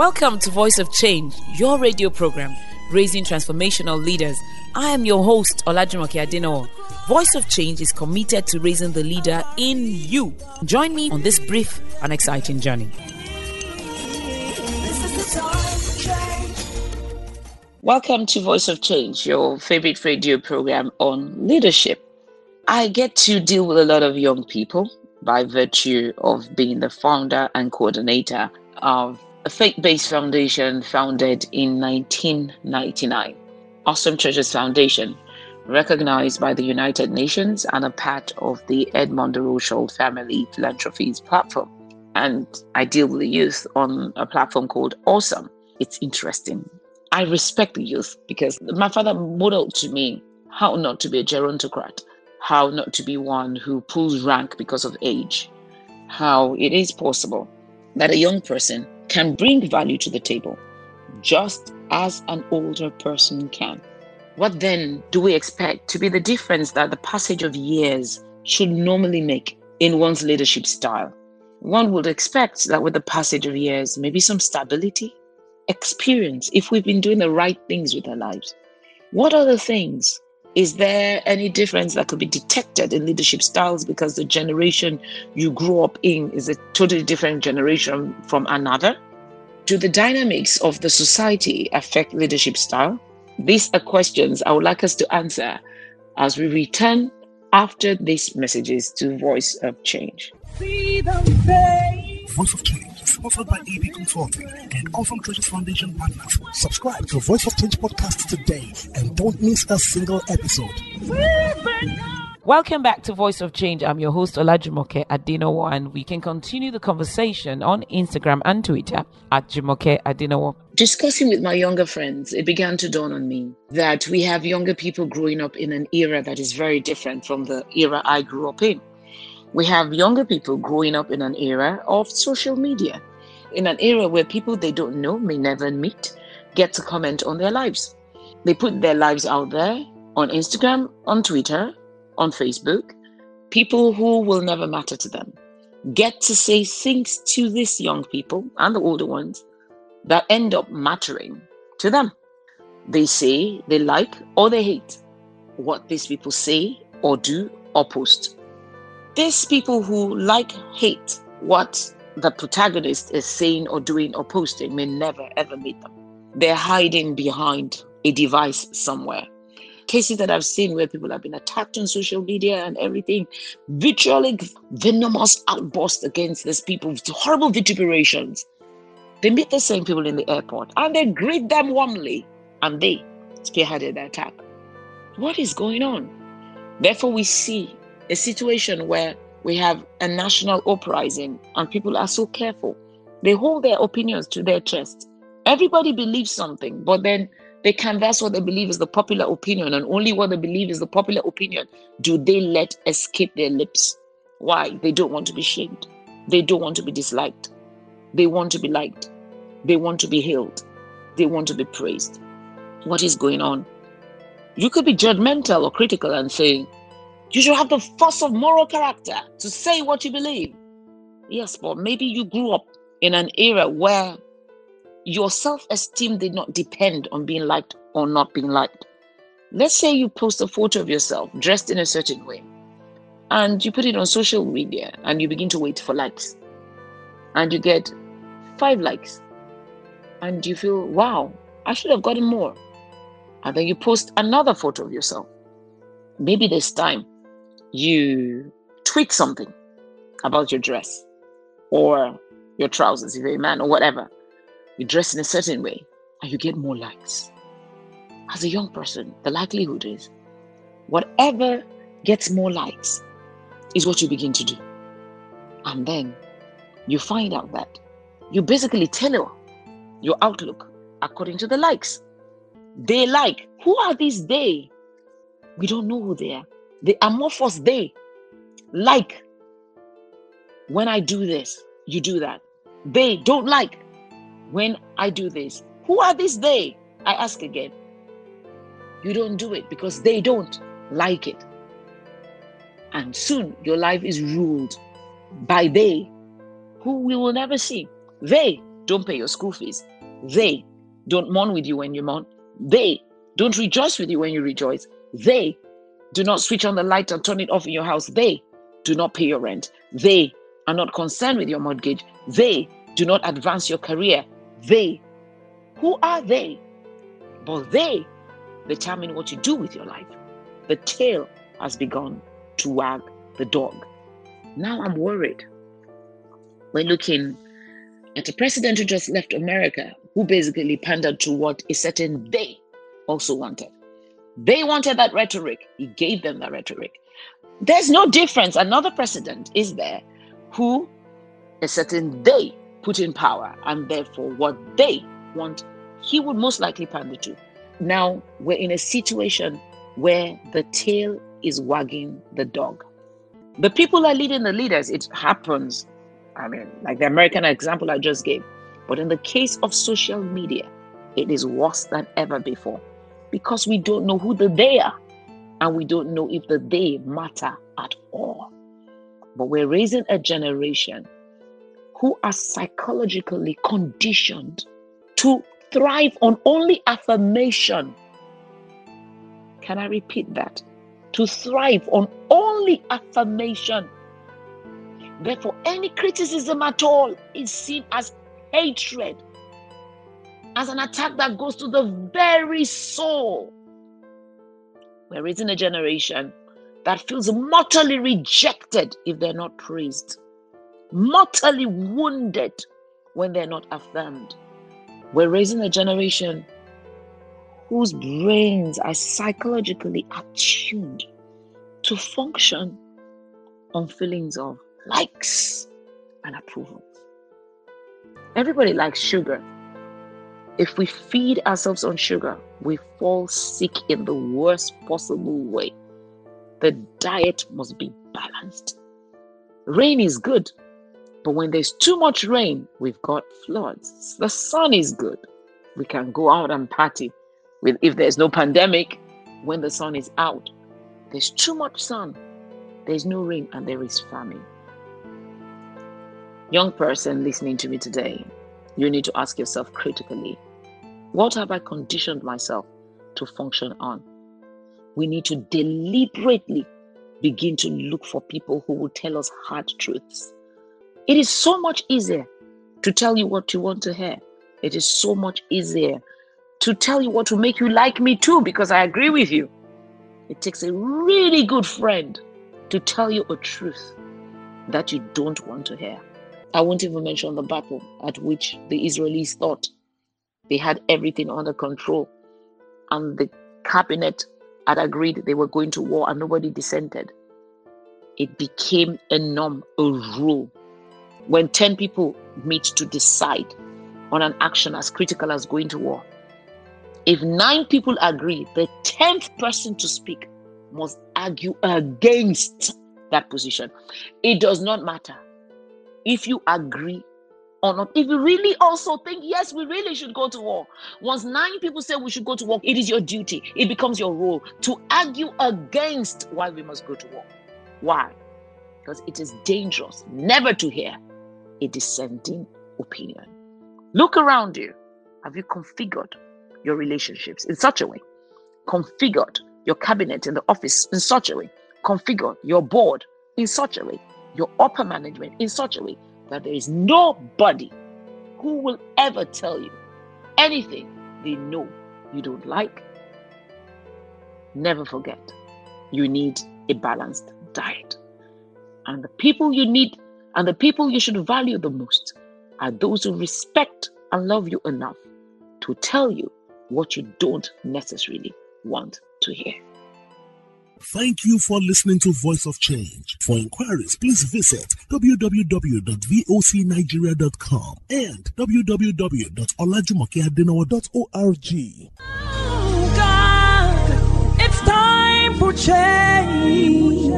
Welcome to Voice of Change, your radio program raising transformational leaders. I am your host, Olajumoke Adenowo. Voice of Change is committed to raising the leader in you. Join me on this brief and exciting journey. Welcome to Voice of Change, your favorite radio program on leadership. I get to deal with a lot of young people by virtue of being the founder and coordinator of a faith based foundation founded in 1999, Awesome Treasures Foundation, recognized by the United Nations and a part of the Edmond de Rothschild Family Philanthropies platform. And I deal with the youth on a platform called Awesome. It's interesting. I respect the youth because my father modeled to me how not to be a gerontocrat, how not to be one who pulls rank because of age, how it is possible that a young person can bring value to the table just as an older person can. What then do we expect to be the difference that the passage of years should normally make in one's leadership style? One would expect that with the passage of years, maybe some stability, experience if we've been doing the right things with our lives. What other things? Is there any difference that could be detected in leadership styles because the generation you grew up in is a totally different generation from another? Do the dynamics of the society affect leadership style? These are questions I would like us to answer as we return after these messages to Voice of Change. Voice of Change sponsored by AD Consulting and Awesome Treasures Foundation partners. Subscribe to Voice of Change podcast today and don't miss a single episode. Welcome back to Voice of Change. I'm your host Olajumoke Adenowo, and we can continue the conversation on Instagram and Twitter at Jumoke Adenowo. Discussing with my younger friends, it began to dawn on me that we have younger people growing up in an era that is very different from the era I grew up in. We have younger people growing up in an era of social media, in an era where people they don't know, may never meet, get to comment on their lives. They put their lives out there on Instagram, on Twitter, on Facebook. People who will never matter to them get to say things to these young people and the older ones that end up mattering to them. They say they like or they hate what these people say or do or post. These people who like hate what the protagonist is saying or doing or posting may never ever meet them. They're hiding behind a device somewhere. Cases that I've seen where people have been attacked on social media and everything, vitriolic, venomous outbursts against these people, horrible vituperations. They meet the same people in the airport and they greet them warmly and they spearheaded the attack. What is going on? Therefore, we see a situation where we have a national uprising and people are so careful. They hold their opinions to their chest. Everybody believes something, but then they canvass what they believe is the popular opinion, and only what they believe is the popular opinion do they let escape their lips. Why? They don't want to be shamed. They don't want to be disliked. They want to be liked. They want to be hailed. They want to be praised. What is going on? You could be judgmental or critical and say, you should have the force of moral character to say what you believe. Yes, but maybe you grew up in an era where your self esteem did not depend on being liked or not being liked. Let's say you post a photo of yourself dressed in a certain way and you put it on social media and you begin to wait for likes and you get five likes and you feel, wow, I should have gotten more. And then you post another photo of yourself. Maybe this time you tweak something about your dress or your trousers if you're a man or whatever. You dress in a certain way and you get more likes. As a young person, the likelihood is whatever gets more likes is what you begin to do. And then you find out that you basically tailor your outlook according to the likes. They like. Who are these they? We don't know who they are. The amorphous they like when I do this, you do that. They don't like when I do this. Who are these they? I ask again. You don't do it because they don't like it. And soon your life is ruled by they who we will never see. They don't pay your school fees. They don't mourn with you when you mourn. They don't rejoice with you when you rejoice. They do not switch on the light and turn it off in your house. They do not pay your rent. They are not concerned with your mortgage. They do not advance your career. They, who are they? But they determine what you do with your life. The tail has begun to wag the dog. Now I'm worried. We're looking at a president who just left America who basically pandered to what a certain they also wanted. They wanted that rhetoric. He gave them that rhetoric. There's no difference. Another president is there who a certain they put in power, and therefore what they want, he would most likely pander to. Now we're in a situation where the tail is wagging the dog. The people are leading the leaders. It happens. I mean, like the American example I just gave. But in the case of social media, it is worse than ever before because we don't know who the they are and we don't know if the they matter at all. But we're raising a generation who are psychologically conditioned to thrive on only affirmation. Can I repeat that? To thrive on only affirmation. Therefore, any criticism at all is seen as hatred, as an attack that goes to the very soul. We're raising a generation that feels mortally rejected if they're not praised, mortally wounded when they're not affirmed. We're raising a generation whose brains are psychologically attuned to function on feelings of likes and approval. Everybody likes sugar. If we feed ourselves on sugar, we fall sick in the worst possible way. The diet must be balanced. Rain is good, but when there's too much rain, we've got floods. The sun is good. We can go out and party. If there's no pandemic, when the sun is out, there's too much sun, there's no rain, and there is famine. Young person listening to me today, you need to ask yourself critically what have I conditioned myself to function on? We need to deliberately begin to look for people who will tell us hard truths. It is so much easier to tell you what you want to hear. It is so much easier to tell you what will make you like me too because I agree with you. It takes a really good friend to tell you a truth that you don't want to hear. I won't even mention the battle at which the Israelis thought they had everything under control and the cabinet had agreed they were going to war and nobody dissented. It became a norm, a rule. When 10 people meet to decide on an action as critical as going to war, if nine people agree, the 10th person to speak must argue against that position. It does not matter if you agree or not. If you really also think, yes, we really should go to war. Once nine people say we should go to war, it is your duty, it becomes your role to argue against why we must go to war. Why? Because it is dangerous never to hear a dissenting opinion. Look around you. Have you configured your relationships in such a way? Configured your cabinet in the office in such a way? Configured your board in such a way your upper management in such a way that there is nobody who will ever tell you anything they know you don't like. Never forget, you need a balanced diet. And the people you need and the people you should value the most are those who respect and love you enough to tell you what you don't necessarily want to hear. Thank you for listening to Voice of Change. For inquiries, please visit www.vocnigeria.com and www.olajumokeadenowo.org. Oh God, it's time for change.